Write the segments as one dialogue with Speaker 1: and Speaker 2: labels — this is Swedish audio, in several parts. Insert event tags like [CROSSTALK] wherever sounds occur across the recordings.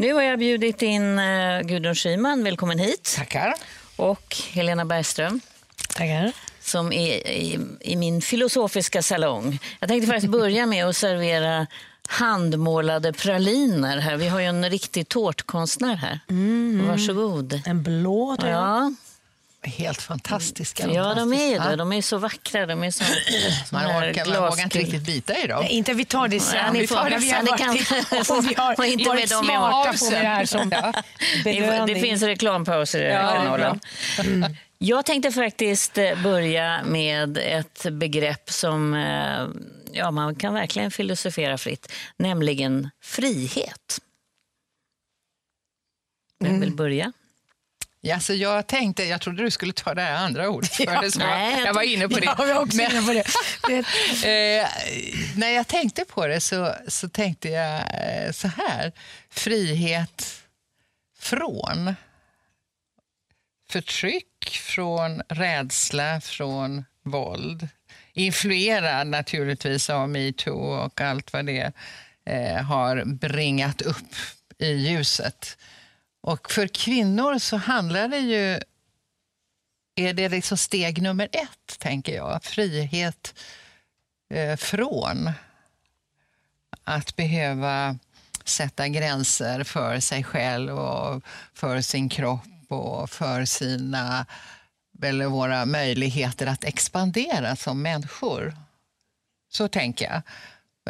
Speaker 1: Nu har jag bjudit in uh, Gudrun Schyman, välkommen hit.
Speaker 2: Tackar.
Speaker 1: Och Helena Bergström.
Speaker 2: Tackar.
Speaker 1: Som är i, i min filosofiska salong. Jag tänkte faktiskt [LAUGHS] börja med att servera handmålade praliner här. Vi har ju en riktig tårtkonstnär här. Mm. Varsågod.
Speaker 2: En blå, tror jag.
Speaker 1: Ja.
Speaker 2: Helt fantastiska.
Speaker 1: Ja, de är ju det. De är så vackra. De är så,
Speaker 2: man, orkar, man vågar inte riktigt bita i dem.
Speaker 3: Nej, inte vi tar det sen.
Speaker 1: Ja, [LAUGHS] vi, får,
Speaker 3: vi har
Speaker 1: varit, kan,
Speaker 3: vi har
Speaker 1: inte
Speaker 3: varit smarta på det här som ja.
Speaker 1: Det finns reklampauser i den här kanalen. Mm. Jag tänkte faktiskt börja med ett begrepp som ja, man kan verkligen filosofera fritt, nämligen frihet. Vem vill börja?
Speaker 2: Ja, så jag tänkte, jag trodde du skulle ta det här andra ordet för
Speaker 1: Ja.
Speaker 2: det, så
Speaker 1: Nej, jag
Speaker 2: var inne på det. [LAUGHS]
Speaker 3: Ja, jag också
Speaker 2: Men-
Speaker 3: inne på det. [LAUGHS] det.
Speaker 2: Eh, när jag tänkte på det så, så tänkte jag eh, så här. Frihet från förtryck, från rädsla, från våld. Influerad naturligtvis av metoo och allt vad det eh, har bringat upp i ljuset. Och för kvinnor så handlar det ju är det liksom steg nummer ett, tänker jag. Frihet eh, från att behöva sätta gränser för sig själv och för sin kropp och för sina eller våra möjligheter att expandera som människor. Så tänker jag.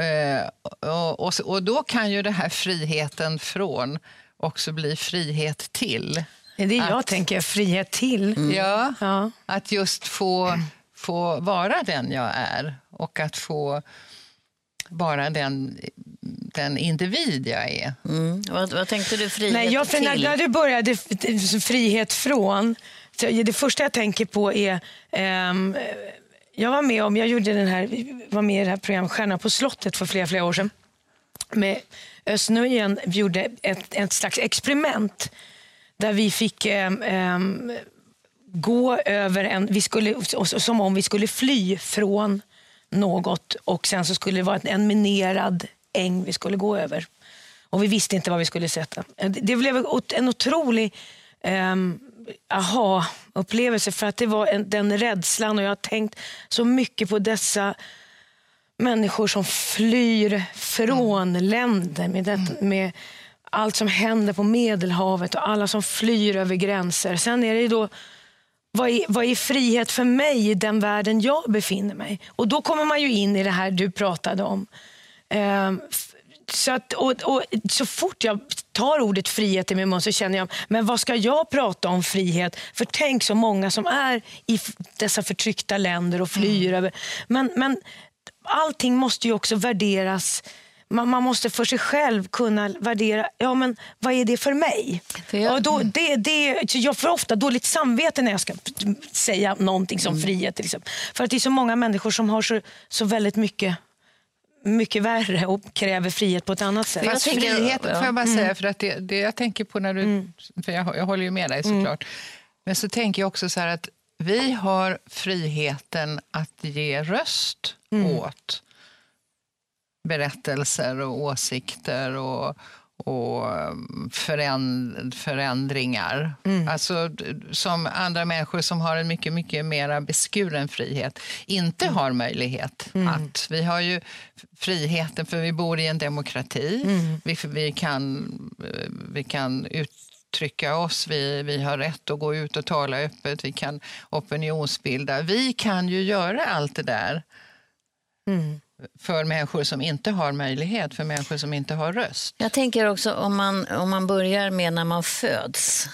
Speaker 2: Eh, och, och, och då kan ju det här friheten från också bli frihet till.
Speaker 3: Det är det jag tänker, frihet till.
Speaker 2: Ja,
Speaker 3: Ja.
Speaker 2: att just få, få vara den jag är och att få vara den, den individ jag är.
Speaker 1: Mm. Vad, vad tänkte du frihet
Speaker 3: Nej, jag, för när,
Speaker 1: till?
Speaker 3: när du började frihet från, det första jag tänker på är ehm, jag var med om, jag gjorde den här, var med i det här programmet Stjärna på slottet för flera, flera år sedan. Med Özz Nujen gjorde ett, ett slags experiment där vi fick ehm, ehm, gå över en, vi skulle, som om vi skulle fly från något och sen så skulle det vara en minerad äng vi skulle gå över. Och vi visste inte vad vi skulle sätta. Det det blev en otrolig um, aha-upplevelse för att det var en, den rädslan och jag har tänkt så mycket på dessa människor som flyr från länder med, det, med allt som händer på Medelhavet och alla som flyr över gränser. Sen är det ju då vad är, vad är frihet för mig i den världen jag befinner mig? Och då kommer man ju in i det här du pratade om. Ehm, så, att, och, och, så fort jag tar ordet frihet i min mun så känner jag, men vad ska jag prata om frihet? För tänk så många som är i dessa förtryckta länder och flyr över. Men, men allting måste ju också värderas. Man, man måste för sig själv kunna värdera, ja men vad är det för mig?
Speaker 1: För jag-
Speaker 3: och då, det, det, jag får ofta dåligt samvete när jag ska säga någonting som frihet. Till exempel. För att det är så många människor som har så, så väldigt mycket mycket värre och kräver frihet på ett annat sätt.
Speaker 1: jag tänker-
Speaker 2: frihet,
Speaker 1: ja.
Speaker 2: får jag bara säga, för att det, det jag tänker på när du... För jag, jag håller ju med dig såklart. Men så tänker jag också så här att vi har friheten att ge röst åt berättelser och åsikter och, och um, föränd, förändringar. Alltså, d- som andra människor som har en mycket, mycket mer beskuren frihet inte har möjlighet att. Vi har ju friheten för vi bor i en demokrati. Vi, vi kan, eh, vi kan ut, uttrycka oss, vi, vi har rätt att gå ut och tala öppet, vi kan opinionsbilda. Vi kan ju göra allt det där. Mm för människor som inte har möjlighet, för människor som inte har röst.
Speaker 1: Jag tänker också om man, om man börjar med när man föds.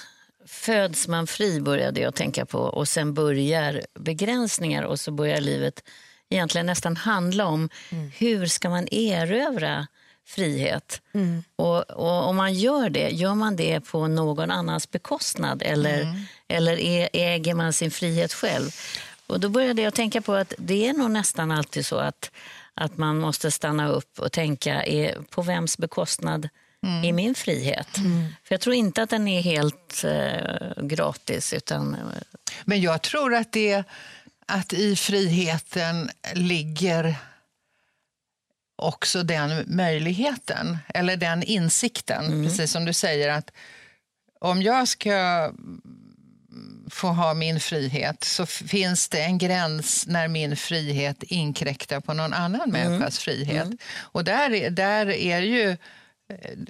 Speaker 1: Föds man fri började jag tänka på och sen börjar begränsningar och så börjar livet egentligen nästan handla om mm. hur ska man erövra frihet. Mm. Och, och, om man gör det, gör man det på någon annans bekostnad eller, mm. eller äger man sin frihet själv? Och då började jag tänka på att det är nog nästan alltid så att att man måste stanna upp och tänka är, på vems bekostnad mm. är min frihet? Mm. För Jag tror inte att den är helt eh, gratis. Utan... Eh,
Speaker 2: Men jag tror att, det, att i friheten ligger också den möjligheten, eller den insikten. Mm. Precis som du säger, att om jag ska få ha min frihet så finns det en gräns när min frihet inkräktar på någon annan mm. människas frihet. Mm. Och där, där är ju eh,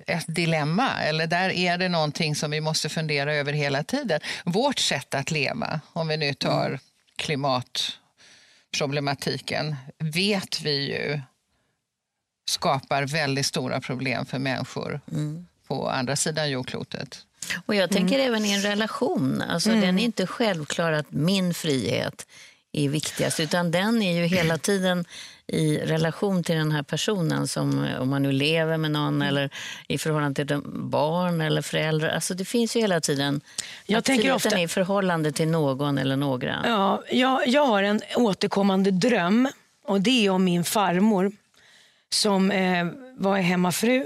Speaker 2: ett dilemma, eller där är det någonting som vi måste fundera över hela tiden. Vårt sätt att leva, om vi nu tar mm. klimatproblematiken, vet vi ju skapar väldigt stora problem för människor mm. på andra sidan jordklotet.
Speaker 1: Och jag tänker mm. även i en relation. Alltså, mm. Den är inte självklar att min frihet är viktigast, utan den är ju hela tiden i relation till den här personen, som om man nu lever med någon mm. eller i förhållande till barn eller föräldrar. Alltså det finns ju hela tiden jag att tänker ofta, är i förhållande till någon eller några.
Speaker 3: Ja, jag, jag har en återkommande dröm och det är om min farmor som eh, var hemmafru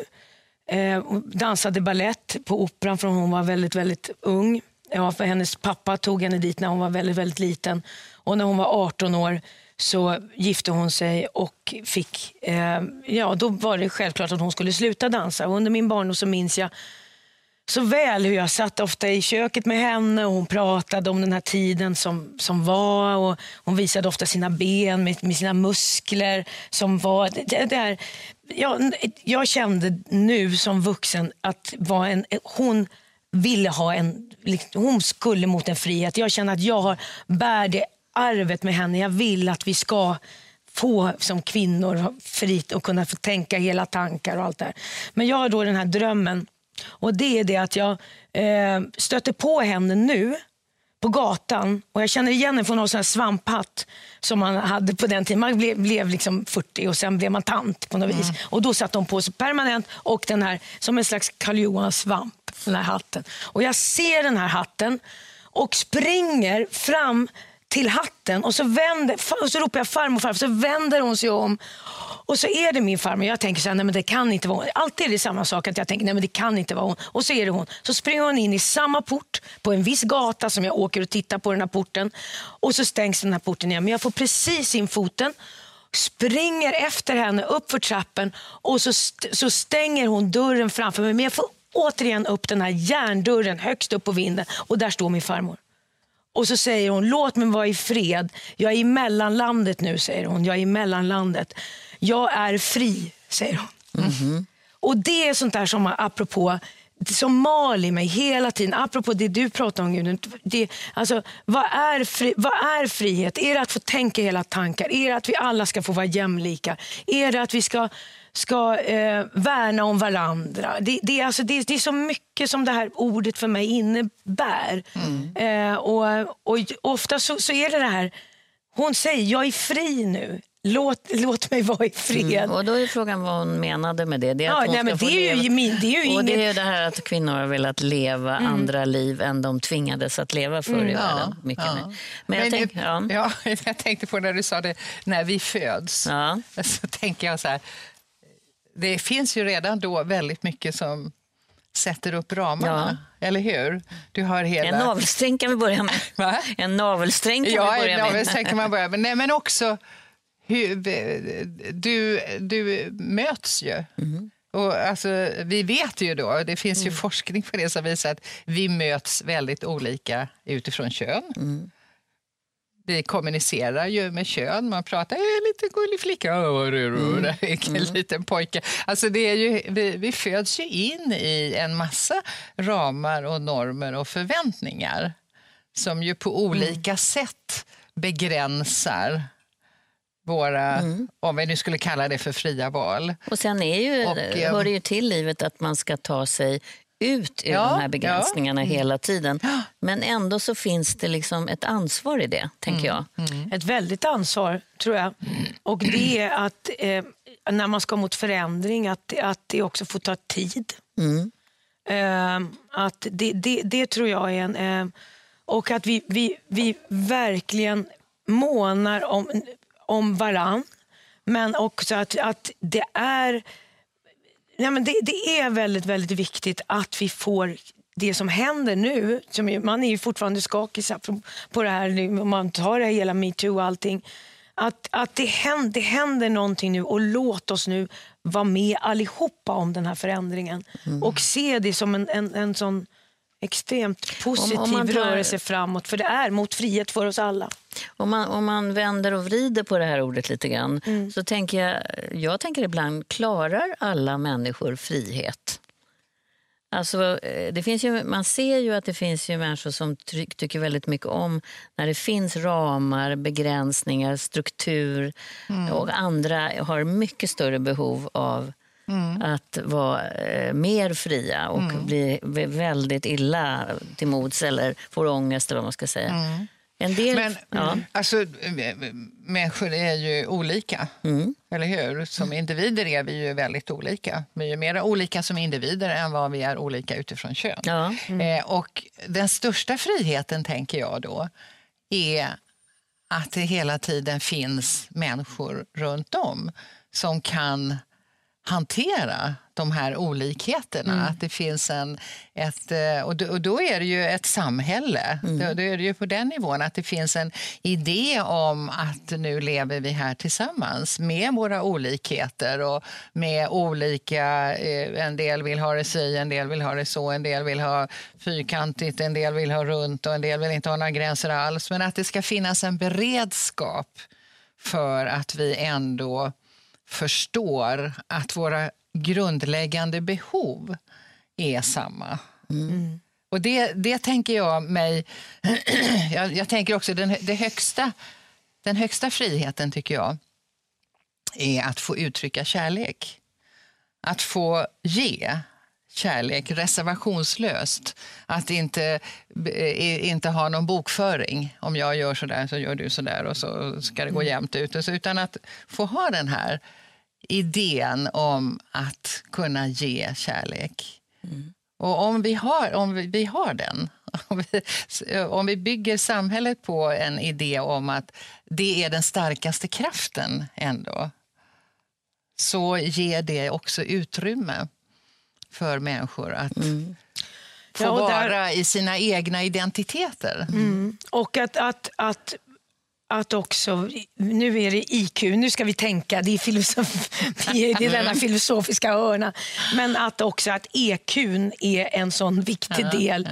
Speaker 3: Eh, dansade ballett på Operan från hon var väldigt, väldigt ung. Ja, för hennes pappa tog henne dit när hon var väldigt, väldigt liten. Och när hon var 18 år så gifte hon sig och fick, eh, ja då var det självklart att hon skulle sluta dansa. Och under min barndom så minns jag så väl hur jag satt ofta i köket med henne och hon pratade om den här tiden som, som var. Och hon visade ofta sina ben med, med sina muskler. som var det, det här, jag, jag kände nu som vuxen att var en, hon ville ha en, liksom, hon skulle mot en frihet. Jag känner att jag har, bär det arvet med henne. Jag vill att vi ska få som kvinnor frihet och kunna få tänka hela tankar och allt det här. Men jag har då den här drömmen och det är det att jag eh, stöter på henne nu på gatan och jag känner igen henne från någon sån svamphatt som man hade på den tiden. Man blev, blev liksom 40 och sen blev man tant på något mm. vis. Och då satte hon på sig permanent och den här som en slags Karl Johan svamp, den här hatten. Och jag ser den här hatten och springer fram till hatten och så, vänder, och så ropar jag farmor, farmor, så vänder hon sig om och så är det min farmor. Jag tänker så här, nej men det kan inte vara hon. Alltid är det samma sak, att jag tänker nej men det kan inte vara hon. Och så är det hon. Så springer hon in i samma port på en viss gata som jag åker och tittar på den här porten. Och så stängs den här porten igen. Men jag får precis in foten springer efter henne upp för trappen och så, st så stänger hon dörren framför mig. Men jag får återigen upp den här järndörren högst upp på vinden och där står min farmor. Och så säger hon, låt mig vara i fred. Jag är i mellanlandet nu, säger hon. Jag är i mellanlandet. Jag är fri, säger hon. Mm -hmm. Och det är sånt där som, apropå som mal i mig hela tiden. Apropå det du pratar om, Gudrun. Det, alltså, vad, är fri, vad är frihet? Är det att få tänka hela tankar? Är det att vi alla ska få vara jämlika? Är det att vi ska, ska eh, värna om varandra? Det, det, alltså, det, det, är så mycket som det här ordet för mig innebär. Mm. Eh, och, och ofta så, så är det det här, hon säger jag är fri nu. Låt, låt mig vara i fred. Mm,
Speaker 1: och då är frågan vad hon menade med det. Det är,
Speaker 3: ja, nej, men det är ju, min, det är ju
Speaker 1: och inget... det är det här att kvinnor har velat leva mm. andra liv än de tvingades att leva förr mm. i världen. Mycket ja. Men,
Speaker 2: men jag, tänk, ja. [LAUGHS] ja. jag tänkte på när du sa det, när vi föds. [LAUGHS] Så tänker jag så här, det finns ju redan då väldigt mycket som sätter upp ramarna. Ja. Eller hur? Du har hela...
Speaker 1: En navelsträng kan vi börja med. [LAUGHS] Va? En navelsträng kan
Speaker 2: ja,
Speaker 1: vi börja
Speaker 2: med. Ja, en navelsträng kan man börja med. Nej, men också hur, du, du möts ju. Mm. Och alltså, vi vet ju då, det finns ju mm. forskning på det som visar att vi möts väldigt olika utifrån kön. Mm. Vi kommunicerar ju med kön. Man pratar en liten gullig flicka, mm. en [LAUGHS] mm. liten pojke. Alltså det är ju, vi, vi föds ju in i en massa ramar och normer och förväntningar som ju på olika mm. sätt begränsar våra, mm. om vi nu skulle kalla det för fria val.
Speaker 1: Och sen är ju, och, hör det ju till livet att man ska ta sig ut ur ja, de här begränsningarna ja. Mm. hela tiden. Men ändå så finns det liksom ett ansvar i det, tänker mm. jag.
Speaker 3: Mm. Ett väldigt ansvar, tror jag. Och det är att eh, när man ska mot förändring, att, att det också får ta tid. Mm. Eh, att det, det, det, tror jag är en... Eh, och att vi, vi, vi verkligen månar om, om varann. Men också att, att det är Ja, men det, det, är väldigt, väldigt viktigt att vi får det som händer nu, som man är ju fortfarande skakig på det här, om man tar det hela metoo och allting, att, att det, händer, det händer någonting nu och låt oss nu vara med allihopa om den här förändringen. Mm. Och se det som en, en, en sån extremt positiv om, om tar... rörelse framåt, för det är mot frihet för oss alla.
Speaker 1: Om man, om man vänder och vrider på det här ordet lite grann, mm. så tänker jag, jag tänker ibland, klarar alla människor frihet? Alltså, eh, det finns ju, man ser ju att det finns ju människor som tycker väldigt mycket om när det finns ramar, begränsningar, struktur mm. och andra har mycket större behov av Mm. Att vara eh, mer fria och mm. bli, bli, väldigt illa till mods eller får ångest eller vad man ska säga. Mm.
Speaker 2: En del, Men ja. alltså, människor är ju olika, mm. eller hur? Som individer är vi ju väldigt olika. Vi är mer olika som individer än vad vi är olika utifrån kön. Ja. Mm. Eh, och den största friheten, tänker jag då, är att det hela tiden finns människor runt om som kan hantera de här olikheterna. Mm. Att det finns en, ett, eh, och, då, och då är det ju ett samhälle. Mm. Då, då, är det ju på den nivån att det finns en idé om att nu lever vi här tillsammans med våra olikheter och med olika... Eh, en del vill ha det si, en del vill ha det så, en del vill ha fyrkantigt, en del vill ha runt och en del vill inte ha några gränser alls. Men att det ska finnas en beredskap för att vi ändå förstår att våra grundläggande behov är samma. Mm. Och det, det tänker jag mig... [CLEARS THROAT] jag, jag, tänker också den, det högsta, den högsta friheten, tycker jag, är att få uttrycka kärlek. Att få ge kärlek reservationslöst. Att inte, eh, inte ha någon bokföring. Om jag gör så där så gör du så där och så ska det gå mm. jämnt ut. Utan att få ha den här idén om att kunna ge kärlek. Mm. Och om vi har, om vi, vi har den, [LAUGHS] om vi, om vi bygger samhället på en idé om att det är den starkaste kraften ändå så ger det också utrymme för människor att mm. få ja, vara där... i sina egna identiteter.
Speaker 3: Mm. Och att, att, att att också, nu är det IQ, nu ska vi tänka, det är, filosofi, [LAUGHS] det är denna filosofiska hörna. Men att också att EQ är en sån viktig del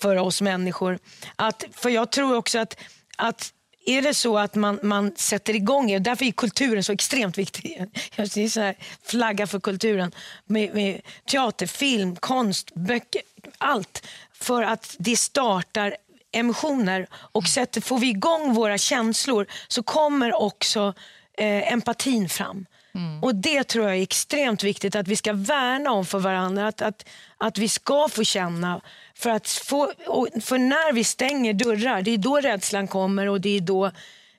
Speaker 3: för oss människor. Att, för jag tror också att, att är det så att man, man sätter igång, och därför är kulturen så extremt viktig. [LAUGHS] Det är så här flagga för kulturen. Med, med teater, film, konst, böcker, allt. För att det startar emotioner och sätter, får vi igång våra känslor så kommer också eh, empatin fram. Mm. Och Det tror jag är extremt viktigt att vi ska värna om för varandra. Att, att, att vi ska få känna. För, att få, för när vi stänger dörrar, det är då rädslan kommer och det är då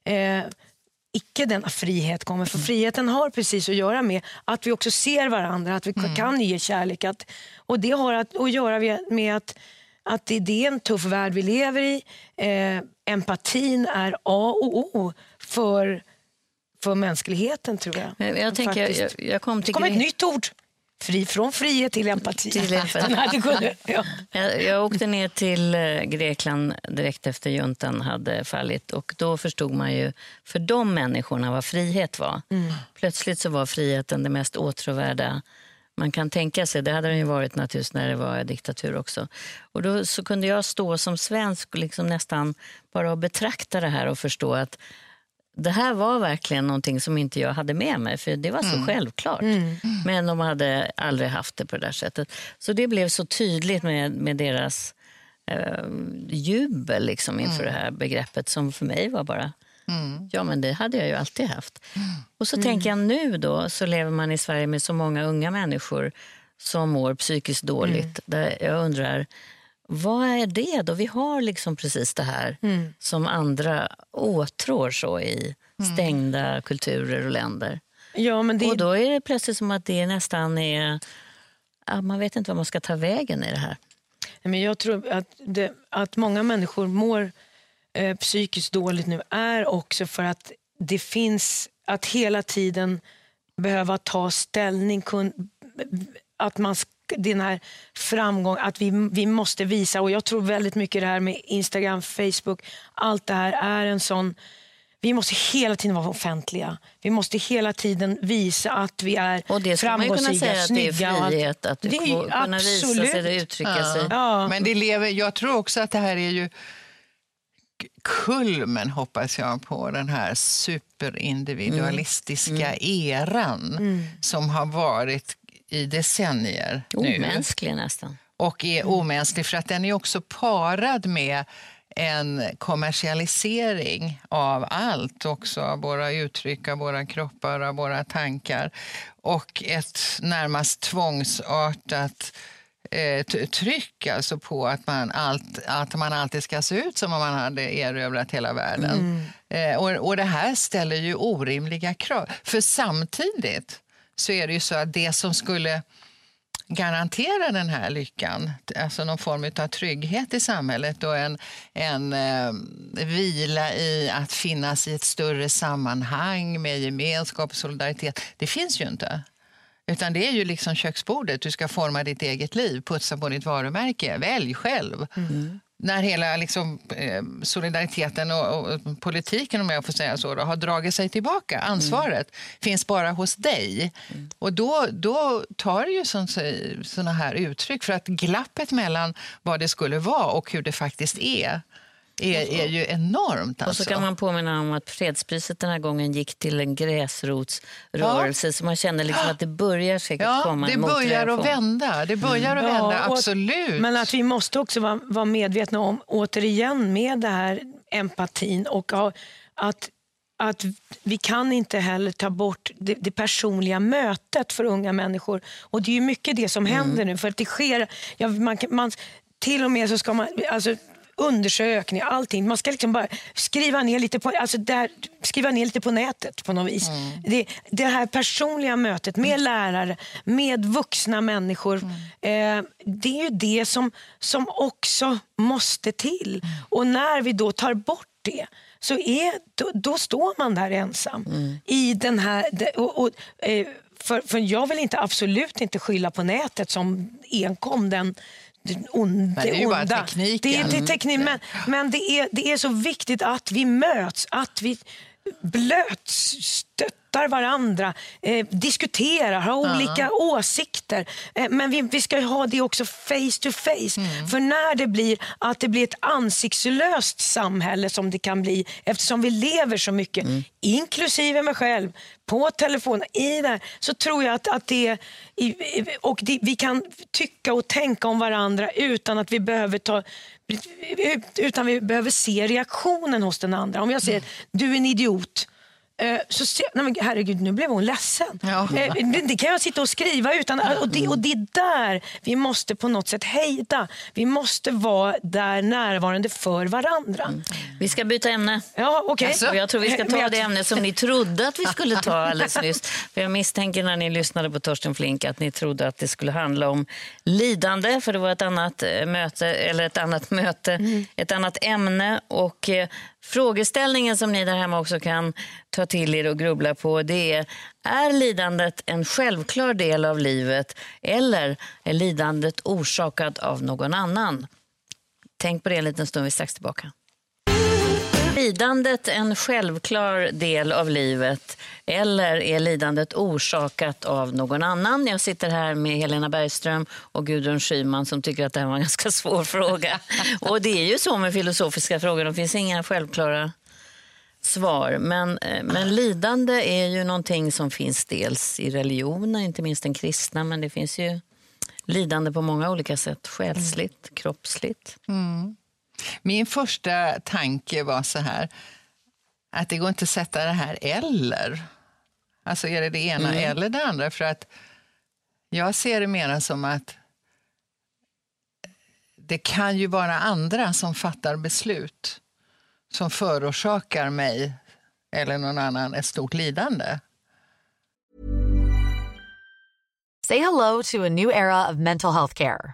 Speaker 3: eh, icke denna frihet kommer. För mm. friheten har precis att göra med att vi också ser varandra, att vi mm. kan ge kärlek. Att, och det har att, att göra med att att det är en tuff värld vi lever i. Eh, empatin är A och O för, för mänskligheten, tror jag.
Speaker 1: jag, tänker, jag, jag kom till
Speaker 3: det kom ett nytt ord. Fri, från frihet till empati. Till [LAUGHS] empati.
Speaker 1: ja. jag, jag åkte ner till eh, Grekland direkt efter juntan hade fallit. Och Då förstod man ju för de människorna vad frihet var. Mm. Plötsligt så var friheten det mest åtråvärda man kan tänka sig. Det hade den ju varit naturligtvis när det var diktatur också. Och då så kunde jag stå som svensk och liksom nästan bara betrakta det här och förstå att det här var verkligen någonting som inte jag hade med mig, för det var så mm. självklart. Mm. Men de hade aldrig haft det på det där sättet. Så det blev så tydligt med, med deras eh, jubel liksom inför mm. det här begreppet som för mig var bara Mm. Ja, men det hade jag ju alltid haft. Mm. Och så mm. tänker jag nu då, så lever man i Sverige med så många unga människor som mår psykiskt dåligt. Mm. Där jag undrar, vad är det då? Vi har liksom precis det här mm. som andra åtrår så i mm. stängda kulturer och länder. Ja, men det... Och då är det plötsligt som att det nästan är... Man vet inte vad man ska ta vägen i det här.
Speaker 3: Men jag tror att, det, att många människor mår eh, psykiskt dåligt nu är också för att det finns att hela tiden behöva ta ställning, kun, att man den här framgång, att vi, vi måste visa och jag tror väldigt mycket det här med Instagram, Facebook, allt det här är en sån vi måste hela tiden vara offentliga. Vi måste hela tiden visa att vi är
Speaker 1: och det framgångsrika, man kunna säga snygga. Att det är frihet att det är, kunna visa sig och uttrycka ja. sig.
Speaker 2: Ja. Men det lever, jag tror också att det här är ju kulmen, hoppas jag, på den här superindividualistiska mm. eran mm. som har varit i decennier
Speaker 1: Omänsklig nu. nästan.
Speaker 2: Och är mm. omänsklig för att den är också parad med en kommersialisering av allt, också av våra uttryck, av våra kroppar, av våra tankar och ett närmast tvångsartat eh, tryck alltså på att man, allt, att man alltid ska se ut som om man hade erövrat hela världen. Mm. Eh, och, och det här ställer ju orimliga krav. För samtidigt så är det ju så att det som skulle garantera den här lyckan, alltså någon form av trygghet i samhället och en, en eh, vila i att finnas i ett större sammanhang med gemenskap och solidaritet, det finns ju inte. Utan det är ju liksom köksbordet. Du ska forma ditt eget liv, putsa på ditt varumärke. Välj själv. Mm. När hela liksom, eh, solidariteten och, och, politiken om jag får säga så, då, har dragit sig tillbaka. Ansvaret mm. finns bara hos dig. Mm. Och då, då tar det ju sådana här uttryck för att glappet mellan vad det skulle vara och hur det faktiskt är är, är ju enormt. Alltså.
Speaker 1: Och så kan alltså. man påminna om att fredspriset den här gången gick till en gräsrotsrörelse. Ja. Så man känner liksom att det börjar säkert ja, komma
Speaker 2: det en börjar att vända. Det börjar att vända, ja, absolut.
Speaker 3: Men att vi måste också vara, vara medvetna om, återigen med det här empatin och att att vi kan inte heller ta bort det, det, personliga mötet för unga människor. Och Det är mycket det som händer mm. nu. För att det sker, ja, man, man, till och med så ska man, alltså, undersökningar, allting. Man ska liksom bara skriva ner lite på, alltså där, skriva ner lite på nätet på något vis. Mm. Det, det här personliga mötet med mm. lärare, med vuxna människor. Mm. Eh, det är ju det som, som också måste till. Mm. Och när vi då tar bort det så är, då, då står man där ensam. Mm. I den här, och, och eh, för, för jag vill inte absolut inte skylla på nätet som enkom den det, on, det,
Speaker 2: är ju bara tekniken.
Speaker 3: Det är, det är teknik, men, men det, är, det är så viktigt att vi möts, att vi blötstöttar varandra, eh, diskuterar, har olika uh åsikter. Eh, men vi, vi ska ha det också face to face. Mm. För när det blir att det blir ett ansiktslöst samhälle som det kan bli eftersom vi lever så mycket, mm. inklusive mig själv, på telefonen, i det så tror jag att, att det, och det, vi kan tycka och tänka om varandra utan att vi behöver ta utan vi behöver se reaktionen hos den andra. Om jag säger du är en idiot så se, nej men herregud, nu blev hon ledsen. Ja. Eh, det kan jag sitta och skriva utan, och det, och det är där vi måste på något sätt hejda. Vi måste vara där närvarande för varandra. Mm.
Speaker 1: Vi ska byta ämne.
Speaker 3: Ja, okay. Alltså,
Speaker 1: jag tror vi ska ta det ämne som ni trodde att vi skulle ta [LAUGHS] alldeles nyss. För jag misstänker när ni lyssnade på Torsten Flink att ni trodde att det skulle handla om lidande, för det var ett annat eh, möte, eller ett annat möte, mm. ett annat ämne. Och Frågeställningen som ni där hemma också kan ta till er och grubbla på det är, är lidandet en självklar del av livet eller är lidandet orsakat av någon annan? Tänk på det en liten stund, vi är strax tillbaka lidandet en självklar del av livet eller är lidandet orsakat av någon annan? Jag sitter här med Helena Bergström och Gudrun Schyman som tycker att det här var en ganska svår fråga. Och det är ju så med filosofiska frågor, det finns inga självklara svar. Men, eh, men lidande är ju någonting som finns dels i religionen, inte minst den kristna, men det finns ju lidande på många olika sätt. Själsligt, mm. kroppsligt. Mm.
Speaker 2: Min första tanke var så här, att det går inte att sätta det här eller. Alltså är det det ena mm. eller det andra? För att jag ser det mer som att det kan ju vara andra som fattar beslut som förorsakar mig eller någon annan ett stort lidande.
Speaker 4: Say hello to a new era of mental health care.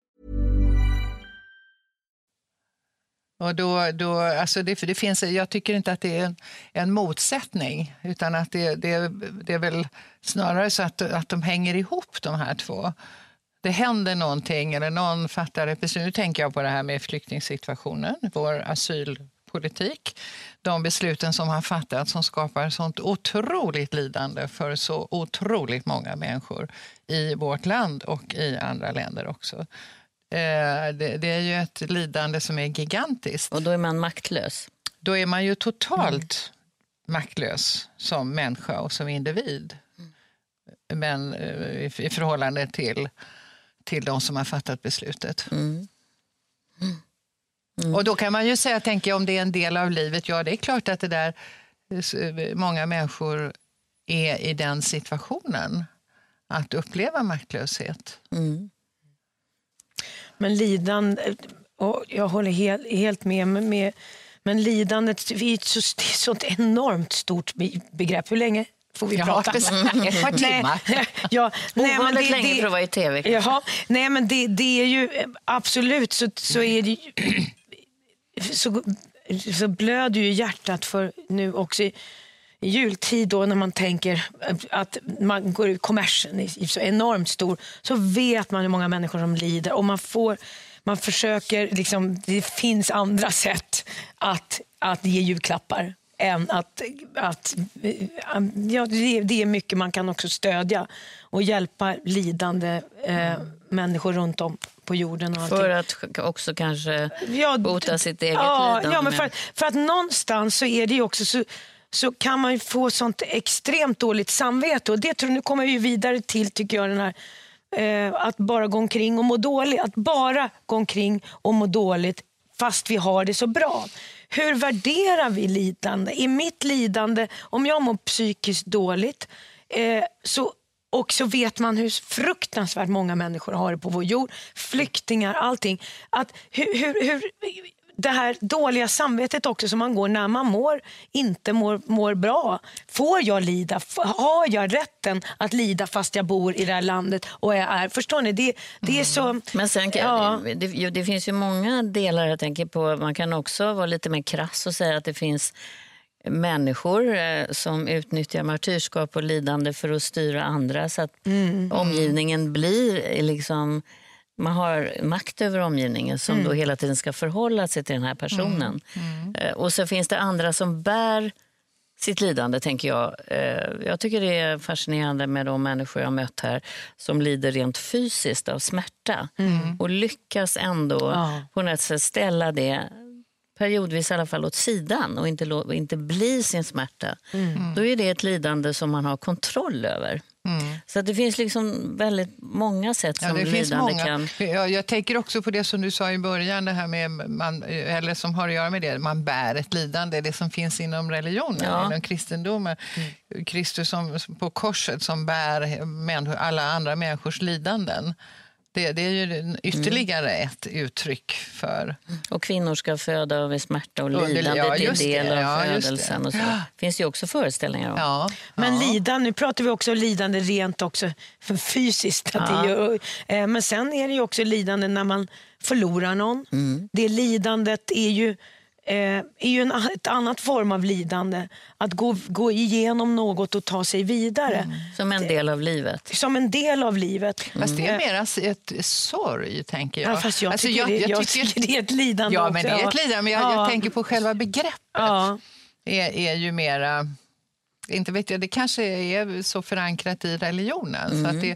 Speaker 2: Och då, då, alltså det, det finns, jag tycker inte att det är en, en motsättning utan att det, det, det är väl snarare så att, att de hänger ihop de här två det händer någonting eller någon fattar ett beslut. Nu tänker jag på det här med flyktingsituationen, vår asylpolitik. De besluten som har fattats som skapar sånt otroligt lidande för så otroligt många människor i vårt land och i andra länder också. Eh, det, är ju ett lidande som är gigantiskt.
Speaker 1: Och då är man maktlös?
Speaker 2: Då är man ju totalt mm. maktlös som människa och som individ. Mm. Men eh, i förhållande till till de som har fattat beslutet. Mm. Mm. Och då kan man ju säga, tänker jag, om det är en del av livet, ja det är klart att det där, många människor är i den situationen att uppleva maktlöshet. Mm.
Speaker 3: Men lidande, och jag håller helt, helt med, med, men lidandet är ett, så, det är ett sånt enormt stort begrepp. Hur länge får vi ja, prata.
Speaker 2: Ett par timmar. [LAUGHS]
Speaker 1: ja, nej, men det, länge för att vara i tv.
Speaker 3: Jaha, nej, men det, det är ju absolut så, så är det [CLEARS THROAT] så, så blöder ju hjärtat för nu också jultid då när man tänker att man går ut, kommersen är så enormt stor, så vet man hur många människor som lider och man får man försöker, liksom, det finns andra sätt att, att ge julklappar än att, att ja, det är mycket man kan också stödja och hjälpa lidande eh, människor runt om på jorden. Och
Speaker 1: för att också kanske ja, bota sitt eget
Speaker 3: ja,
Speaker 1: lidande?
Speaker 3: Ja, men för, för att någonstans så är det också så, så kan man få sånt extremt dåligt samvete. Och det tror, nu kommer vi vidare till tycker jag, den här eh, att bara gå omkring och må dåligt. Att bara gå omkring och må dåligt fast vi har det så bra. Hur värderar vi lidande? Är mitt lidande, om jag mår psykiskt dåligt, eh, så och så vet man hur fruktansvärt många människor har det på vår jord. Flyktingar, allting. Att hur, hur, hur, det här dåliga samvetet också som man går när man mår, inte mår, mår bra. Får jag lida? Har jag rätten att lida fast jag bor i det här landet och jag är... Förstår ni? Det, det är så... Mm.
Speaker 1: Men sen, ja. det, det, finns ju många delar jag tänker på. Man kan också vara lite mer krass och säga att det finns människor eh, som utnyttjar martyrskap och lidande för att styra andra så att mm. omgivningen blir liksom man har makt över omgivningen som
Speaker 2: Mm.
Speaker 1: då hela tiden ska förhålla sig till den här personen. Eh, Och så finns det andra som bär sitt lidande, tänker jag. Eh, Jag tycker det är fascinerande med de människor jag mött här som lider rent fysiskt av smärta och lyckas ändå
Speaker 3: Ja.
Speaker 1: på något sätt ställa det periodvis i alla fall åt sidan och inte, inte bli sin smärta. Då är det ett lidande som man har kontroll över. Så att det finns liksom väldigt många sätt som
Speaker 2: Ja, det finns
Speaker 1: lidande
Speaker 2: många.
Speaker 1: kan...
Speaker 2: Jag, jag tänker också på det som du sa i början, det här med man, eller som har att göra med det, man bär ett lidande, det som finns inom religionen,
Speaker 1: Ja.
Speaker 2: inom kristendomen. Kristus som, på korset som bär alla andra människors lidanden. Det, det är ju ytterligare ett uttryck för...
Speaker 1: Och kvinnor ska föda över smärta och lidande
Speaker 2: ja, det.
Speaker 1: del av
Speaker 2: Ja, just det.
Speaker 1: födelsen. Och så. finns det ju också föreställningar om.
Speaker 2: Ja,
Speaker 3: Men
Speaker 2: ja.
Speaker 3: lidande, nu pratar vi också lidande rent också för fysiskt. Att det gör, eh, men sen är det ju också lidande när man förlorar någon. Det lidandet är ju, eh, är ju en, ett annat form av lidande. Att gå, gå igenom något och ta sig vidare.
Speaker 1: Som en del av livet.
Speaker 3: Som en del av livet.
Speaker 2: Fast det är mer ett sorg, tänker jag.
Speaker 3: Ja, fast jag
Speaker 2: Alltså,
Speaker 3: tycker, det, jag tycker det är ett lidande
Speaker 2: Ja,
Speaker 3: också.
Speaker 2: men det är ett lidande. Men jag,
Speaker 3: Ja.
Speaker 2: jag tänker på själva begreppet.
Speaker 3: Ja.
Speaker 2: är, är ju mera... Inte vet jag, det kanske är så förankrat i religionen. Så
Speaker 1: Mm.
Speaker 2: att det,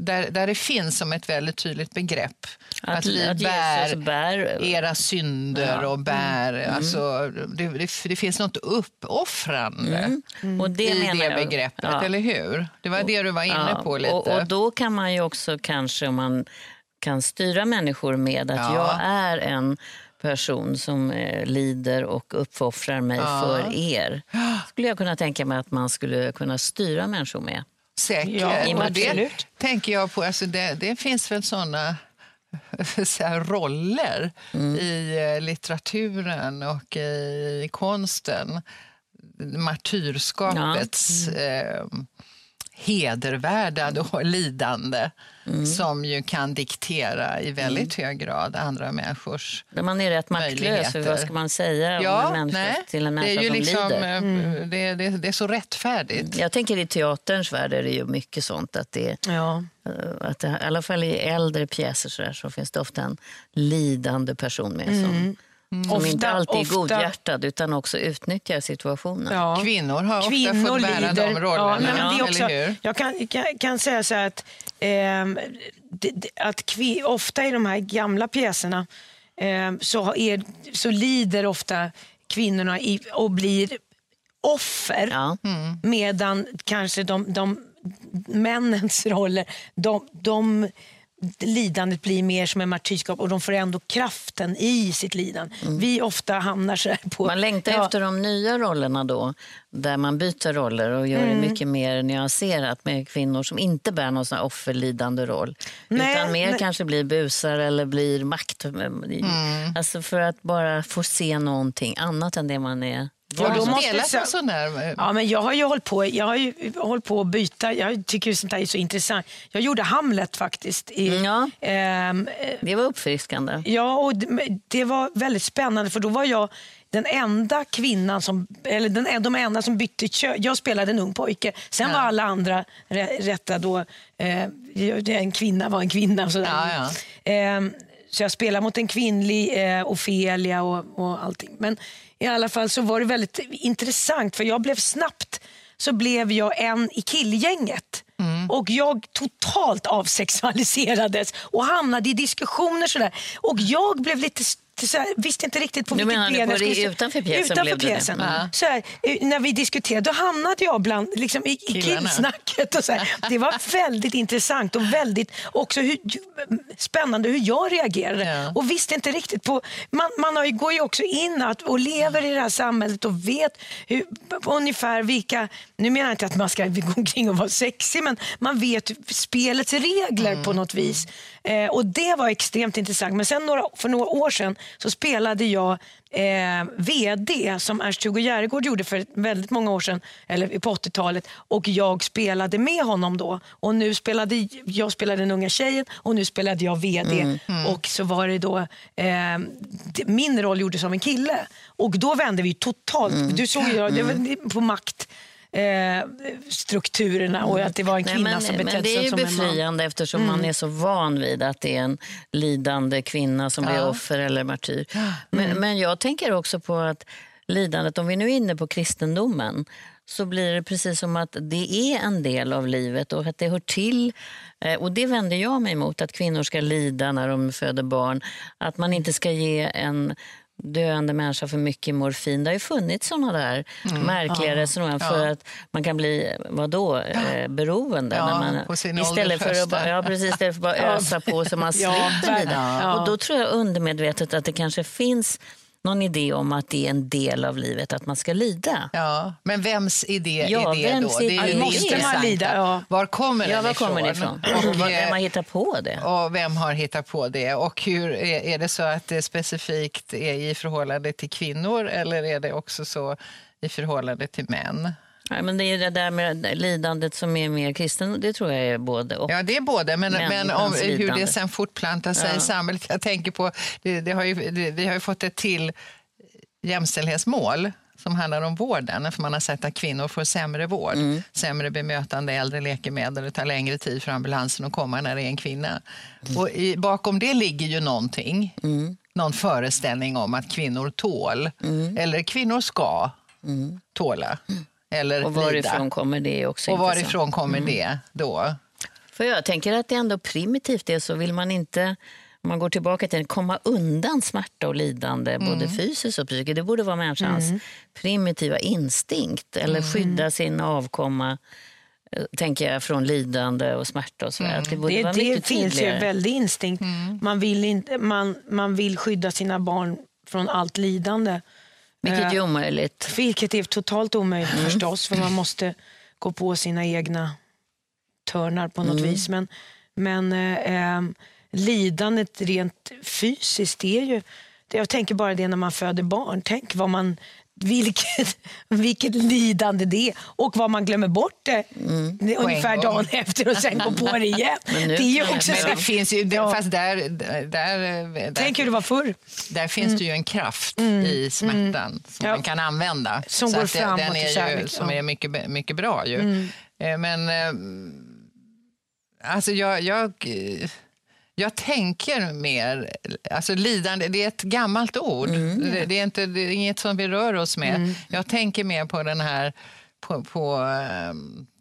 Speaker 2: där, där det finns som ett väldigt tydligt begrepp. Att,
Speaker 1: Att,
Speaker 2: vi
Speaker 1: att
Speaker 2: bär,
Speaker 1: Jesus bär...
Speaker 2: era synder och bär...
Speaker 1: Mm.
Speaker 2: Alltså, det, det, det finns något uppoffrande
Speaker 1: Och det
Speaker 2: i
Speaker 1: menar
Speaker 2: det
Speaker 1: jag-
Speaker 2: begreppet,
Speaker 1: ja.
Speaker 2: eller hur? Det var det du var inne
Speaker 1: Ja,
Speaker 2: på lite.
Speaker 1: Och, och då kan man ju också kanske, om man kan styra människor med att
Speaker 2: Ja.
Speaker 1: jag är en person som eh, lider och uppoffrar mig
Speaker 2: Ja.
Speaker 1: för er. [GASPS] skulle jag kunna tänka mig att man skulle kunna styra människor med.
Speaker 2: Säkert.
Speaker 3: Ja,
Speaker 2: och det tänker jag på. Alltså det, det finns väl såna [LAUGHS] så här, roller
Speaker 1: Mm.
Speaker 2: i eh, litteraturen och i konsten. Martyrskapets
Speaker 1: Mm.
Speaker 2: eh, hedervärda då, lidande
Speaker 1: Mm.
Speaker 2: som ju kan diktera i väldigt hög grad andra människors
Speaker 1: Där man är rätt maktlös, för vad ska man säga om
Speaker 2: Ja,
Speaker 1: en människa,
Speaker 2: nej,
Speaker 1: till en
Speaker 2: det
Speaker 1: människa
Speaker 2: är ju
Speaker 1: som
Speaker 2: liksom,
Speaker 1: lider?
Speaker 2: eh, det, det, det är så rättfärdigt.
Speaker 1: Jag tänker i teaterns värld är det ju mycket sånt. Att det,
Speaker 3: Ja.
Speaker 1: eh, att det, I alla fall i äldre pjäser så, där, så finns det ofta en lidande person med som, som
Speaker 3: Ofta-
Speaker 1: inte alltid är godhjärtad utan också utnyttjar situationen.
Speaker 3: Ja.
Speaker 2: Kvinnor har
Speaker 3: Kvinnor
Speaker 2: ofta fått bära de rollerna,
Speaker 3: Ja, det är också,
Speaker 2: eller hur?
Speaker 3: Jag kan, kan, kan säga så här att, ehm, det, det, att kvi, ofta i de här gamla pjäserna ehm, så, har- är, så lider ofta kvinnorna i, och blir offer.
Speaker 1: Ja.
Speaker 3: Medan kanske de, de männens roller, de, de lidandet blir mer som en martyrskap och de får ändå kraften i sitt lidande. Vi ofta hamnar så här på...
Speaker 1: Man längtar
Speaker 3: Ja.
Speaker 1: efter de nya rollerna då, där man byter roller och gör
Speaker 3: Mm.
Speaker 1: det mycket mer nyanserat med kvinnor som inte bär någon sån offerlidande roll.
Speaker 3: Nej,
Speaker 1: utan mer
Speaker 3: nej.
Speaker 1: kanske blir busar eller blir makt. Alltså för att bara få se någonting annat än det man är
Speaker 3: Ja,
Speaker 2: Har
Speaker 3: då
Speaker 2: du
Speaker 3: måste
Speaker 2: spelat där? eh,
Speaker 3: Ja, men jag har ju hållit på, jag har ju hållit på att byta. Jag tycker sånt där är så intressant. Jag gjorde Hamlet faktiskt. I,
Speaker 1: Mm, ja.
Speaker 3: ehm, eh,
Speaker 1: Det var uppfriskande.
Speaker 3: ja, och det, det var väldigt spännande för då var jag den enda kvinnan som, eller den, de enda som bytte kön. Jag spelade en ung pojke. Sen var alla andra rä- rätta då. Eh, en kvinna var en kvinna. Sådär.
Speaker 2: Ja,
Speaker 3: Ehm, så jag spelade mot en kvinnlig eh, Ofelia och, och allting. Men i alla fall så var det väldigt intressant för jag blev snabbt så blev jag en i killgänget. Och jag totalt avsexualiserades och hamnade i diskussioner sådär. Och jag blev lite så här, visste inte riktigt på
Speaker 1: Du
Speaker 3: vilket ben jag skulle
Speaker 1: utanför pjäsen
Speaker 3: Utanför pjäsen.
Speaker 1: Ja.
Speaker 3: Så här, eh, när vi diskuterade, då hamnade jag bland, liksom, i, killsnacket. Och så här. Det var [LAUGHS] väldigt intressant och väldigt också hur, spännande hur jag reagerade.
Speaker 2: Ja.
Speaker 3: Och visste inte riktigt på... Man, man har ju, går ju också in att, och lever i det här samhället och vet hur, ungefär vilka... Nu menar jag inte att man ska [LAUGHS] gå omkring och vara sexig, men man vet spelets regler på något vis. Eh, och Det var extremt intressant. Men sen några, för några år sedan så spelade jag eh, VD som Ernst-Hugo Järegård gjorde för väldigt många år sedan, eller på 80-talet. Och jag spelade med honom då. Och nu spelade jag spelade den unga tjejen och nu spelade jag VD. Och så var det då, eh, min roll gjordes av en kille. Och då vände vi totalt, du såg ju, det var på makt eh, strukturerna och att det var en kvinna
Speaker 1: Nej, men,
Speaker 3: som betedde
Speaker 1: det är
Speaker 3: sig som en man.
Speaker 1: befriande eftersom man är så van vid att det är en lidande kvinna som blir offer eller martyr. Men, men jag tänker också på att lidandet, om vi nu är inne på kristendomen, så blir det precis som att det är en del av livet och att det hör till. Eh, Och det vänder jag mig emot, att kvinnor ska lida när de föder barn. Att man inte ska ge en döende människa för mycket morfin. Det har ju funnits såna där märkliga resonemang för att man kan bli vadå, eh, beroende.
Speaker 2: Ja,
Speaker 1: när man, istället, för att, ja, precis, istället för att bara ösa på så man [LAUGHS]
Speaker 3: Ja,
Speaker 1: slipper lida.
Speaker 3: ja.
Speaker 1: Och då tror jag undermedvetet att det kanske finns någon idé om att det är en del av livet att man ska lida.
Speaker 2: Ja, men vems idé
Speaker 1: Ja,
Speaker 2: är det
Speaker 1: vems
Speaker 2: då? Det är ju.
Speaker 3: Måste man lida? Ja.
Speaker 2: Var kommer
Speaker 1: Ja,
Speaker 2: den
Speaker 1: var
Speaker 2: ifrån?
Speaker 1: kommer det ifrån?
Speaker 2: Och,
Speaker 1: vem har
Speaker 2: eh,
Speaker 1: hittat på det?
Speaker 2: och vem har hittat på det? Och hur är, är det så att det specifikt är i förhållande till kvinnor eller är det också så i förhållande till män?
Speaker 1: Nej, men det är det där med lidandet som är mer kristen, det tror jag är både och.
Speaker 2: Ja, det är både, men, men om, hur
Speaker 1: lidande.
Speaker 2: det sen fortplantar sig i samhället. Jag tänker på, det, det har ju, det, vi har ju fått ett till jämställdhetsmål som handlar om vården, för man har sett att kvinnor får sämre vård,
Speaker 1: Mm.
Speaker 2: sämre bemötande, äldre läkemedel, det tar längre tid för ambulansen att komma när det är en kvinna.
Speaker 1: Mm.
Speaker 2: Och i, bakom det ligger ju någonting, någon föreställning om att kvinnor tål,
Speaker 1: Mm.
Speaker 2: eller kvinnor ska tåla, eller
Speaker 1: Och
Speaker 2: lida.
Speaker 1: varifrån kommer det också
Speaker 2: Och
Speaker 1: intressant.
Speaker 2: varifrån kommer det då?
Speaker 1: För jag tänker att det ändå primitivt är så vill man inte om man går tillbaka till det, komma undan smärta och lidande, både fysiskt och psykiskt. Det borde vara människans primitiva instinkt. Eller skydda sin avkomma, eh, tänker jag, från lidande och smärta och så. Att det borde
Speaker 3: Det,
Speaker 1: vara
Speaker 3: det finns ju en väldig instinkt. Man, vill inte, man, man vill skydda sina barn från allt lidande.
Speaker 1: Vilket ju är omöjligt.
Speaker 3: Vilket är totalt omöjligt
Speaker 1: Mm.
Speaker 3: förstås, för man måste gå på sina egna törnar på något
Speaker 1: Mm.
Speaker 3: vis. Men, men eh, ehm, lidandet rent fysiskt är ju... Jag tänker bara det när man föder barn. Tänk vad man, vilket, [LAUGHS] vilket lidande det är och vad man glömmer bort det är ungefär dagen efter och sen går på det igen. [LAUGHS]
Speaker 1: Men nu
Speaker 3: Det är ju också
Speaker 2: Men det finns ju,
Speaker 3: Ja.
Speaker 2: fast där, där, där,
Speaker 3: Tänk hur det var förr.
Speaker 2: där finns det ju en kraft i smärtan som
Speaker 3: Ja.
Speaker 2: man kan använda.
Speaker 3: Som
Speaker 2: Så
Speaker 3: går
Speaker 2: att
Speaker 3: framåt
Speaker 2: den är ju,
Speaker 3: kärlek,
Speaker 2: Som
Speaker 3: ja.
Speaker 2: är mycket, mycket bra ju. Eh, Men eh, alltså jag, jag, jag tänker mer, alltså lidande, det är ett gammalt ord. Det, det, är inte, det är inget som vi rör oss med. Jag tänker mer på den här på, på eh,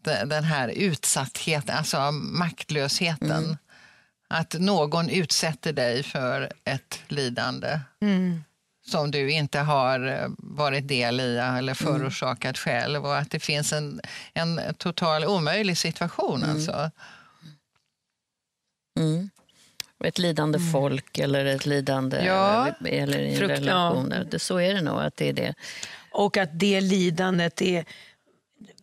Speaker 2: de- den här utsattheten, alltså maktlösheten. Att någon utsätter dig för ett lidande som du inte har eh, varit del i eller förorsakat själv och att det finns en, en total omöjlig situation. Alltså.
Speaker 1: Mm. Ett lidande folk eller ett lidande
Speaker 2: Ja.
Speaker 1: eller i en
Speaker 3: Frukt-
Speaker 1: relation. Det, så är det nog. att det är det.
Speaker 3: Och att det lidandet är,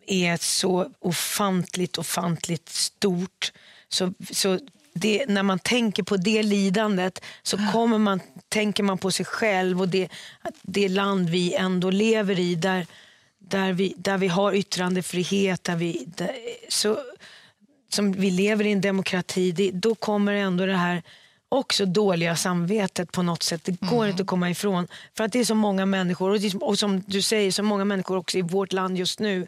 Speaker 3: är så ofantligt, ofantligt stort. Så, så det, när man tänker på det lidandet så kommer man, tänker man på sig själv och det, det land vi ändå lever i där, där, vi, där vi har yttrandefrihet, där vi, där, så, som vi lever i en demokrati, det, då kommer ändå det här också dåliga samvetet på något sätt. Det går inte att komma ifrån. För att det är så många människor, och, det, och som du säger, så många människor också i vårt land just nu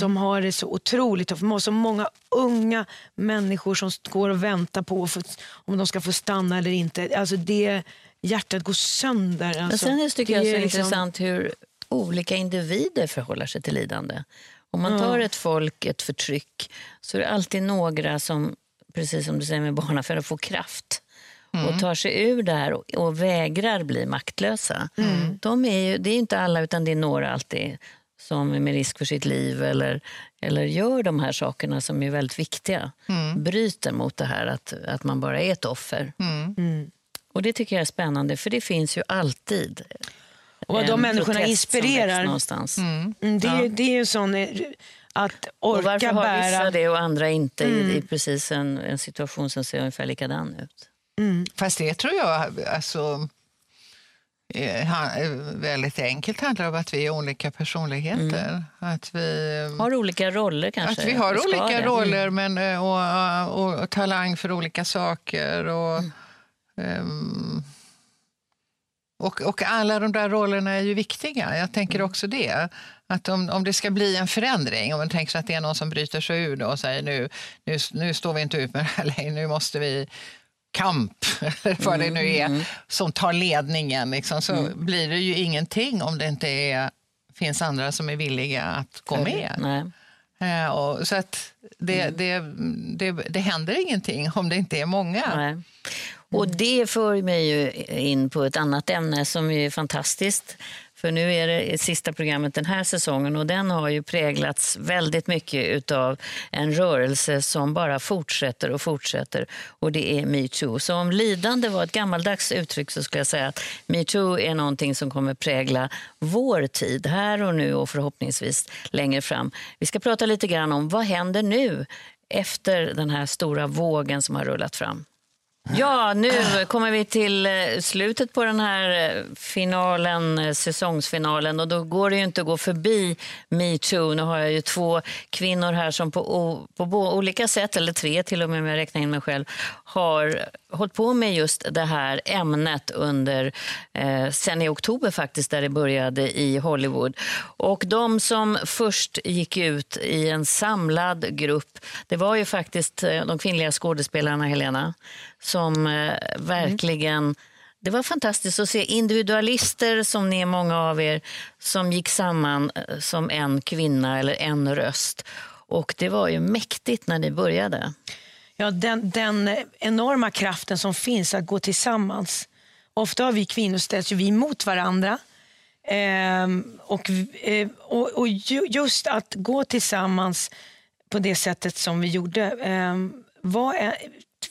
Speaker 3: som har det så otroligt tufft. Så många unga människor som går och väntar på få, om de ska få stanna eller inte. Alltså det, hjärtat går sönder. Alltså.
Speaker 1: Men sen är- tycker jag
Speaker 3: Det
Speaker 1: så
Speaker 3: är liksom-
Speaker 1: intressant hur olika individer förhåller sig till lidande. Om man tar ett folk, ett förtryck, så är det alltid några som, precis som du säger med barnafödare, får kraft och tar sig ur det här och, och vägrar bli maktlösa. De är ju, det är inte alla, utan det är några alltid som är med risk för sitt liv eller, eller gör de här sakerna som är väldigt viktiga. Bryter mot det här att, att man bara är ett offer. Och Det tycker jag är spännande, för det finns ju alltid
Speaker 3: Och vad de människorna inspirerar.
Speaker 1: Någonstans.
Speaker 3: Mm, det, är, det är ju sån eh, att
Speaker 1: Och
Speaker 3: orka
Speaker 1: varför har
Speaker 3: bära...
Speaker 1: vissa det och andra inte i, i precis en, en situation som ser ungefär likadan ut?
Speaker 2: Fast det tror jag alltså, eh, eh, väldigt enkelt handlar om att vi är olika personligheter. Att vi,
Speaker 1: Har olika roller kanske?
Speaker 2: Att vi har
Speaker 1: Ska
Speaker 2: olika
Speaker 1: det.
Speaker 2: roller men, eh, och, och, och talang för olika saker. Och, ehm, Och, och alla de där rollerna är ju viktiga. Jag tänker mm. också det. Att om, om det ska bli en förändring, om man tänker sig att det är någon som bryter sig ur och säger nu, nu, nu står vi inte ut med det här längre, nu måste vi kamp, [LAUGHS] vad det nu är, mm. som tar ledningen, liksom, så mm. blir det ju ingenting om det inte är, finns andra som är villiga att gå med. Nej. Uh, och, så att det, mm. det, det, det händer ingenting om det inte är många. Nej.
Speaker 1: Och det för mig ju in på ett annat ämne som är fantastiskt. För nu är det sista programmet den här säsongen och den har ju präglats väldigt mycket av en rörelse som bara fortsätter och fortsätter och det är metoo. Så om lidande var ett gammaldags uttryck så skulle jag säga att metoo är någonting som kommer prägla vår tid här och nu och förhoppningsvis längre fram. Vi ska prata lite grann om vad händer nu efter den här stora vågen som har rullat fram. Ja, nu kommer vi till eh, slutet på den här eh, finalen, eh, säsongsfinalen och då går det ju inte att gå förbi metoo. Nu har jag ju två kvinnor här som på, på olika sätt, eller tre till och med om jag räknar in mig själv, har hållit på med just det här ämnet under, eh, sen i oktober faktiskt, där det började i Hollywood. Och de som först gick ut i en samlad grupp, det var ju faktiskt eh, de kvinnliga skådespelarna, Helena, som eh, verkligen mm. Det var fantastiskt att se individualister, som ni är många av er, som gick samman eh, som en kvinna eller en röst. Och det var ju mäktigt när ni började.
Speaker 3: Ja, den, den enorma kraften som finns att gå tillsammans. Ofta har vi kvinnor ställs vi mot varandra. Ehm, och, eh, och, och, just att gå tillsammans på det sättet som vi gjorde eh, var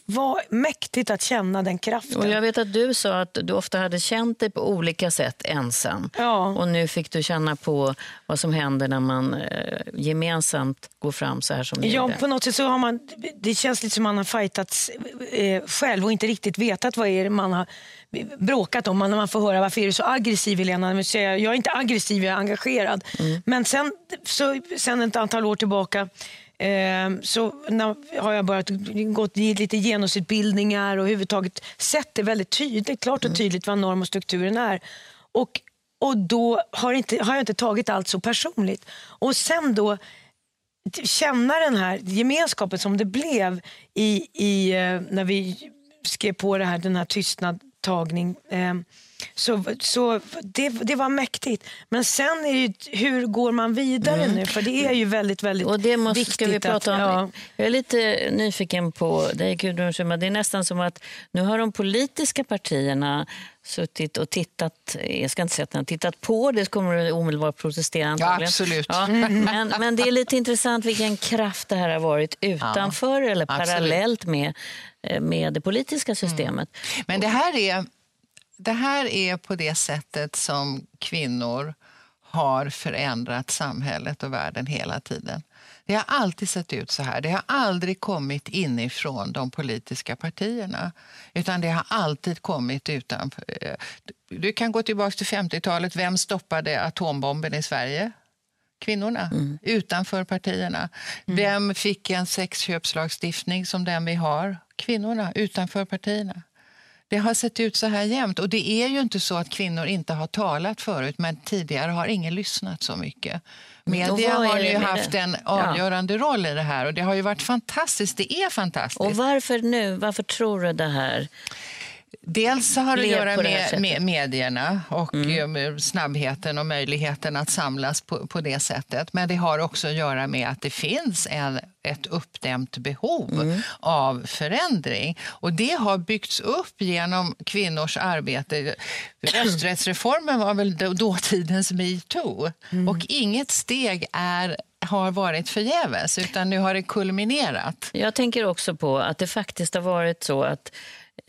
Speaker 3: var mäktigt att känna den kraften.
Speaker 1: Och jag vet att du sa att du ofta hade känt dig på olika sätt ensam. Ja. Och nu fick du känna på vad som händer när man eh, gemensamt går fram så här som
Speaker 3: Ja, gjorde. på något sätt så har man, det känns lite som man har fightats eh, själv och inte riktigt vetat vad är man har bråkat om. När man får höra varför är du så aggressiv Helena? Jag är inte aggressiv, jag är engagerad. Mm. Men sen, så, sen ett antal år tillbaka så har jag börjat gått lite genusutbildningar och överhuvudtaget sett det väldigt tydligt, klart och mm. tydligt vad norm och strukturen är. Och, och då har, inte, har jag inte tagit allt så personligt. Och sen då känna den här gemenskapen som det blev i, i, eh, när vi skrev på det här, den här tystnadtagning. Ehm, så, så det, det var mäktigt. Men sen är det hur går man vidare mm. nu? För det är ju väldigt, väldigt
Speaker 1: och det måste,
Speaker 3: viktigt.
Speaker 1: Ska vi prata att, om, ja. Jag är lite nyfiken på dig Gudrun Schyman. Det är nästan som att nu har de politiska partierna suttit och tittat, jag ska inte säga att de tittat på, det kommer du omedelbart protestera
Speaker 2: antagligen. Ja, absolut. Ja,
Speaker 1: men, men det är lite intressant vilken kraft det här har varit utanför ja, eller parallellt med, eh, med det politiska systemet.
Speaker 2: Mm. Men det här är det här är på det sättet som kvinnor har förändrat samhället och världen hela tiden. Det har alltid sett ut så här. Det har aldrig kommit inifrån de politiska partierna. Utan det har alltid kommit utanför. Du kan gå tillbaka till 50-talet. Vem stoppade atombomben i Sverige? Kvinnorna, mm. utanför partierna. Mm. Vem fick en sexköpslagstiftning som den vi har? Kvinnorna, utanför partierna. Det har sett ut så här jämt. Och det är ju inte så att kvinnor inte har talat förut, men tidigare har ingen lyssnat så mycket. Media har ju haft en avgörande ja. roll i det här och det har ju varit fantastiskt. Det är fantastiskt.
Speaker 1: Och varför nu? Varför tror du det här?
Speaker 2: Dels har det att göra med, med medierna och mm. Eh, snabbheten och möjligheten att samlas på, på det sättet. Men det har också att göra med att det finns en, ett uppdämt behov mm. av förändring. Och det har byggts upp genom kvinnors arbete. [CLEARS THROAT] Rösträttsreformen var väl dåtidens metoo. Mm. Och inget steg är har varit förgäves, utan nu har det kulminerat.
Speaker 1: Jag tänker också på att det faktiskt har varit så att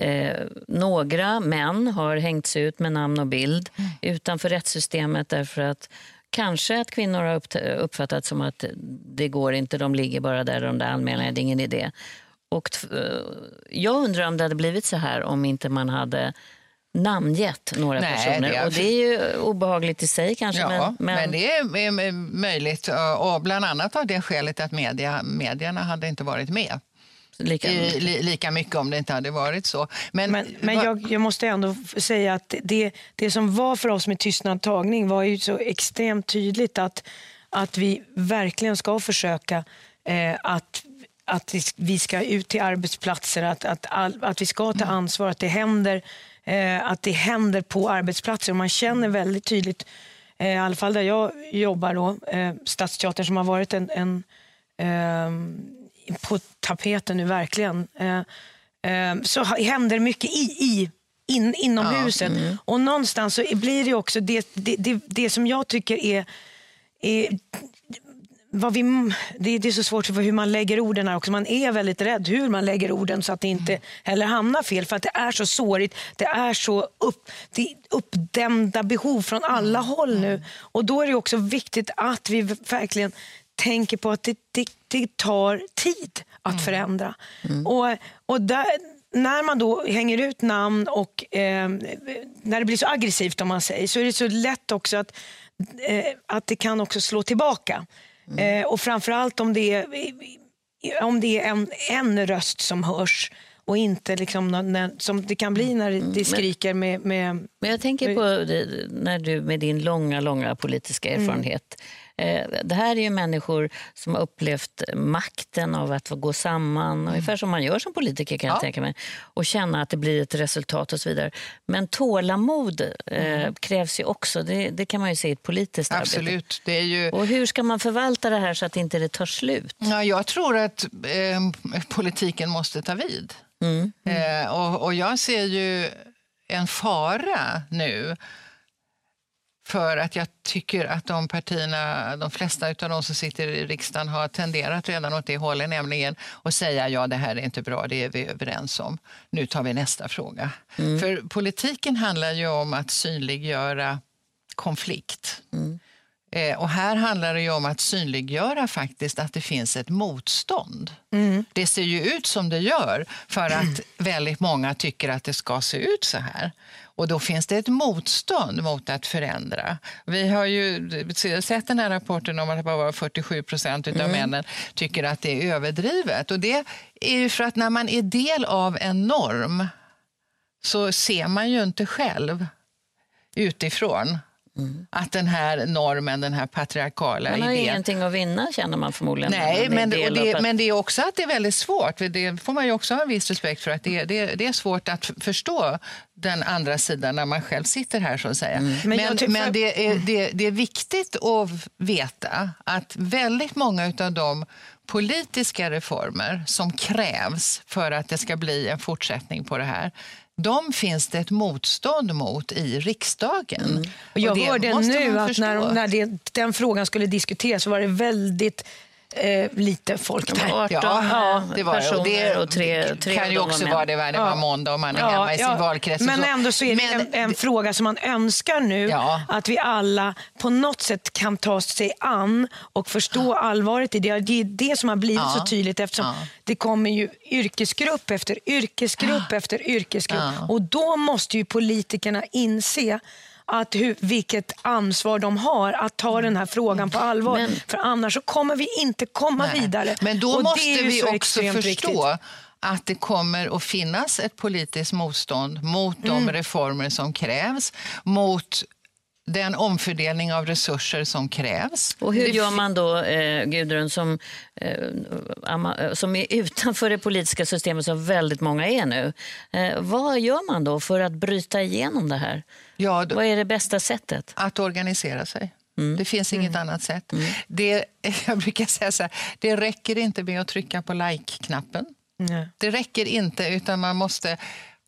Speaker 1: Eh, några män har hängts ut med namn och bild mm. utanför rättssystemet därför att kanske att kvinnor har uppfattat som att det går inte, de ligger bara där, de där anmälningarna, det är ingen idé. Och eh, jag undrar om det hade blivit så här om inte man hade namngett några Nej, personer. Det är... Och det är ju obehagligt i sig kanske.
Speaker 2: Ja,
Speaker 1: men,
Speaker 2: men... men det är möjligt. Och bland annat av det skälet att media, medierna hade inte varit med. Lika, i, li, lika mycket om det inte hade varit så.
Speaker 3: Men, men, men jag, jag, måste ändå säga att det, det som var för oss med tystnad tagning var ju så extremt tydligt att, att vi verkligen ska försöka eh, att att vi ska ut till arbetsplatser, att, att, all, att vi ska ta mm. ansvar, att det händer, eh, att det händer på arbetsplatser. Och man känner väldigt tydligt, eh, i alla fall där jag jobbar, då, eh, Stadsteatern som har varit en, en eh, på tapeten nu verkligen, eh, eh, så händer mycket i, i in, inom ja, huset. Mm. Och någonstans så blir det också det, det, det, det som jag tycker är, är vad vi, det, det, är så svårt för hur man lägger orden här också. Man är väldigt rädd hur man lägger orden så att det inte heller hamnar fel. För att det är så sårigt. Det är så upp, det är uppdämda behov från alla håll nu. Och då är det också viktigt att vi verkligen tänker på att det, det, det tar tid att mm. förändra. Mm. Och, och där, när man då hänger ut namn och eh, när det blir så aggressivt om man säger så är det så lätt också att, eh, att det kan också slå tillbaka. Mm. Eh, och framförallt om det är, om det är en, en röst som hörs och inte liksom när, som det kan bli när det skriker med... med
Speaker 1: men jag tänker på när du med din långa, långa politiska mm. erfarenhet mm det här är ju människor som har upplevt makten av att få gå samman, mm. ungefär som man gör som politiker kan ja. jag tänka mig, och känna att det blir ett resultat och så vidare. Men tålamod eh, mm. krävs ju också, det, det, kan man ju se i ett politiskt
Speaker 2: Absolut.
Speaker 1: arbete.
Speaker 2: Det är ju...
Speaker 1: Och hur ska man förvalta det här så att inte det tar slut?
Speaker 2: Ja, jag tror att eh, politiken måste ta vid. Mm. Mm. Eh, och, och jag ser ju en fara nu för att jag tycker att de partierna, de flesta av de som sitter i riksdagen har tenderat redan åt det hållet, nämligen att säga ja det här är inte bra, det är vi överens om. Nu tar vi nästa fråga. Mm. För politiken handlar ju om att synliggöra konflikt. Mm. Eh, och här handlar det om att synliggöra faktiskt att det finns ett motstånd. Mm. Det ser ju ut som det gör för att väldigt många tycker att det ska se ut så här. Och då finns det ett motstånd mot att förändra. Vi har ju sett den här rapporten om att bara 47 procent av mm. männen tycker att det är överdrivet. Och det är ju för att när man är del av en norm så ser man ju inte själv utifrån Mm. Att den här normen, den här patriarkala
Speaker 1: idén... Man har
Speaker 2: idén...
Speaker 1: ingenting att vinna känner man förmodligen.
Speaker 2: Nej, men det, det, men det är också att det är väldigt svårt. Det får man ju också ha en viss respekt för. att det, det, det är svårt att förstå den andra sidan när man själv sitter här så att säga. Mm. Men, men, men det, är, det, det är viktigt att veta att väldigt många av de politiska reformer som krävs för att det ska bli en fortsättning på det här de finns det ett motstånd mot i riksdagen. Mm.
Speaker 3: Och jag och hörde nu att när, när det, den frågan skulle diskuteras så var det väldigt eh, lite folk där.
Speaker 1: 18 ja, det var personer och, det, och tre, tre
Speaker 2: kan ju också vara det, det var måndag och man är ja, hemma i sin ja. valkrets.
Speaker 3: Men ändå så är det Men, en, en, fråga som man önskar nu ja. att vi alla på något sätt kan ta sig an och förstå allvaret i det. Det är det som har blivit så tydligt eftersom det kommer ju yrkesgrupp efter yrkesgrupp efter yrkesgrupp och då måste ju politikerna inse att hur, vilket ansvar de har att ta den här frågan på allvar. Men, För annars så kommer vi inte komma nej. vidare.
Speaker 2: Men då och måste vi också förstå viktigt att det kommer att finnas ett politiskt motstånd mot de mm. reformer som krävs, mot den omfördelning av resurser som krävs.
Speaker 1: Och hur gör man då, eh, Gudrun, som, eh, som är utanför det politiska systemet som väldigt många är nu? Eh, vad gör man då för att bryta igenom det här? Ja, då, vad är det bästa sättet?
Speaker 2: Att organisera sig. Mm. Det finns inget mm. annat sätt. Mm. Det, [LAUGHS] jag brukar säga så här, det räcker inte med att trycka på like-knappen. Det räcker inte, utan man måste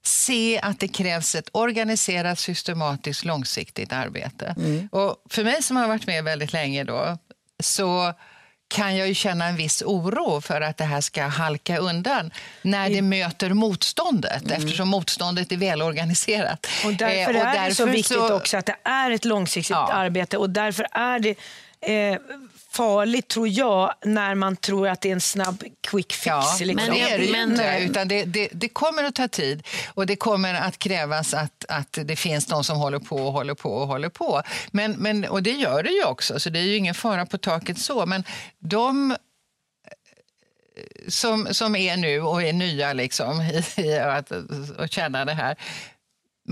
Speaker 2: se att det krävs ett organiserat, systematiskt, långsiktigt arbete. Mm. Och för mig som har varit med väldigt länge då, så kan jag ju känna en viss oro för att det här ska halka undan när det möter motståndet mm. eftersom motståndet är välorganiserat.
Speaker 3: Och därför, eh, och därför är det så viktigt så... också att det är ett långsiktigt ja. arbete och därför är det eh, farligt tror jag när man tror att det är en snabb quick fix. Ja,
Speaker 2: liksom. Men det är det ju inte. Utan det, det, det, kommer att ta tid och det kommer att krävas att, att det finns de som håller på och håller på och håller på. Men, men, och det gör det ju också, så det är ju ingen fara på taket så. Men de som, som är nu och är nya liksom, [LAUGHS] i, i att, att känna det här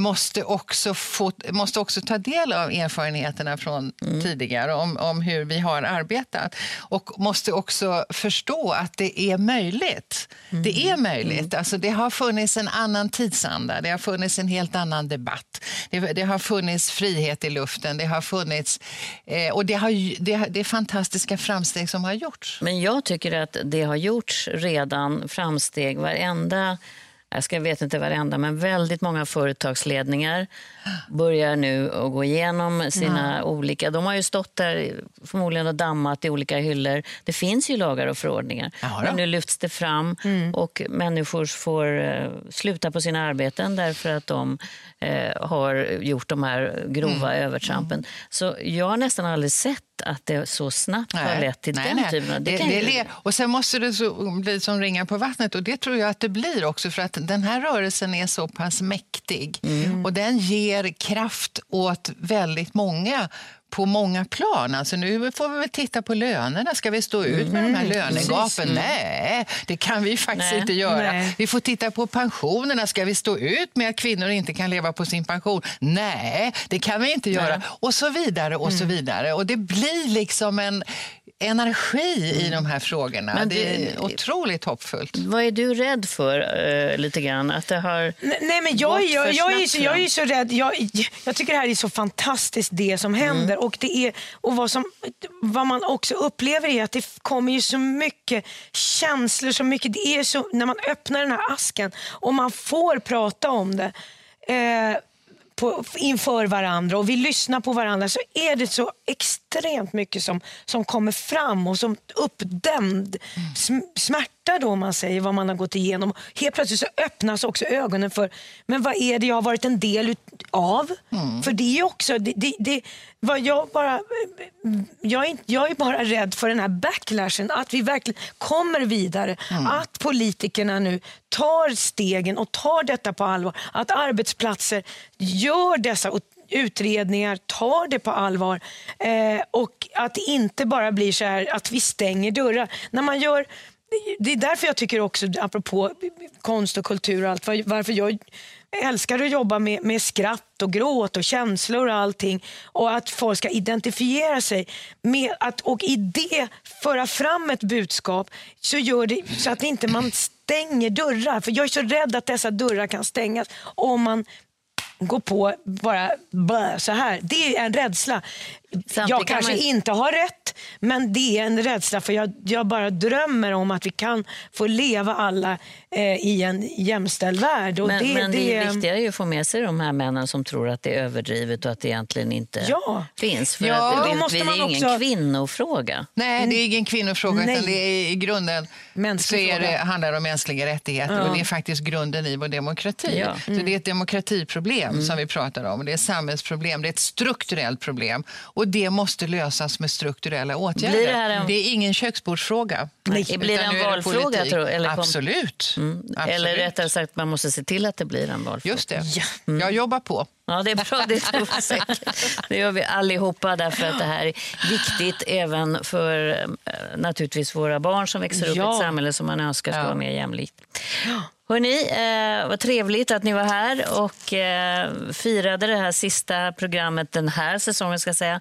Speaker 2: måste också, få, måste också ta del av erfarenheterna från mm. tidigare om, om hur vi har arbetat och måste också förstå att det är möjligt. Mm. Det är möjligt. Mm. Alltså, det har funnits en annan tidsanda, det har funnits en helt annan debatt. Det, det har funnits frihet i luften, det har funnits... Eh, och det, har, det, det är fantastiska framsteg som har gjorts.
Speaker 1: Men jag tycker att det har gjorts redan framsteg. Varenda jag ska vet inte varenda, men väldigt många företagsledningar börjar nu att gå igenom sina ja. olika... De har ju stått där förmodligen och dammat i olika hyllor. Det finns ju lagar och förordningar. men nu lyfts det fram mm. och människor får uh, sluta på sina arbeten därför att de uh, har gjort de här grova mm. övertrampen. Så jag har nästan aldrig sett att det så snabbt nej, har lett till nej, den nej. typen av...
Speaker 2: Det, det, det, och sen måste det så, bli som ringar på vattnet och det tror jag att det blir också för att den här rörelsen är så pass mäktig mm. och den ger kraft åt väldigt många på många plan. Alltså nu får vi väl titta på lönerna. Ska vi stå ut med mm. de här mm. lönegapen? Mm. Nej, det kan vi faktiskt Nej. inte göra. Nej. Vi får titta på pensionerna. Ska vi stå ut med att kvinnor inte kan leva på sin pension? Nej, det kan vi inte göra. Och så vidare och mm. så vidare. Och det blir liksom en energi i de här frågorna. Men det är otroligt hoppfullt.
Speaker 1: Vad är du rädd för uh, lite grann? Att det har
Speaker 3: Nej, men jag, jag, jag, är så, jag är så rädd. Jag, jag tycker det här är så fantastiskt det som mm. händer. Mm. Och, det är, och vad, som, vad man också upplever är att det kommer ju så mycket känslor. Så mycket, det är så, när man öppnar den här asken och man får prata om det. Eh, på, inför varandra och vi lyssnar på varandra så är det så extremt mycket som, som kommer fram och som uppdämd mm. smärta då man säger vad man har gått igenom. Helt plötsligt så öppnas också ögonen för men vad är det jag har varit en del av? Mm. För det är också, det, det, det, vad jag, bara, jag, är, jag är bara rädd för den här backlashen, att vi verkligen kommer vidare. Mm. Att politikerna nu tar stegen och tar detta på allvar. Att arbetsplatser gör dessa utredningar, tar det på allvar eh, och att det inte bara blir så här att vi stänger dörrar. När man gör det är därför jag tycker också, apropå konst och kultur och allt, varför jag älskar att jobba med, med skratt och gråt och känslor och allting. Och att folk ska identifiera sig med att, och i det föra fram ett budskap så gör det så att inte man stänger dörrar. För jag är så rädd att dessa dörrar kan stängas om man går på bara så här. Det är en rädsla. Samtidigt jag kanske man... inte har rätt, men det är en rädsla för jag, jag bara drömmer om att vi kan få leva alla eh, i en jämställd värld.
Speaker 1: Och men det, men det, det är viktigare att få med sig de här männen som tror att det är överdrivet och att det egentligen inte ja. finns. För ja, att, det, måste det är man ingen också... kvinnofråga.
Speaker 2: Nej, det är ingen kvinnofråga. Nej. Utan det är, I grunden så är det, handlar det om mänskliga rättigheter ja. och det är faktiskt grunden i vår demokrati. Ja. Mm. Så det är ett demokratiproblem mm. som vi pratar om. Det är ett samhällsproblem, det är ett strukturellt problem och det måste lösas med strukturella åtgärder. Blir det, en... det, är ingen köksbordsfråga.
Speaker 1: Nej. Blir det en valfråga? Tror,
Speaker 2: eller kom... Absolut. Mm.
Speaker 1: Absolut. Eller rättare sagt, man måste se till att det blir en valfråga.
Speaker 2: Just det. Ja. Mm. Jag jobbar på.
Speaker 1: Ja, det är bra. Det, tror jag det gör vi allihopa därför att det här är viktigt även för eh, naturligtvis våra barn som växer upp ja. i ett samhälle som man önskar ska ja. vara mer jämlikt. Hörni, eh, vad trevligt att ni var här och eh, firade det här sista programmet den här säsongen. ska säga.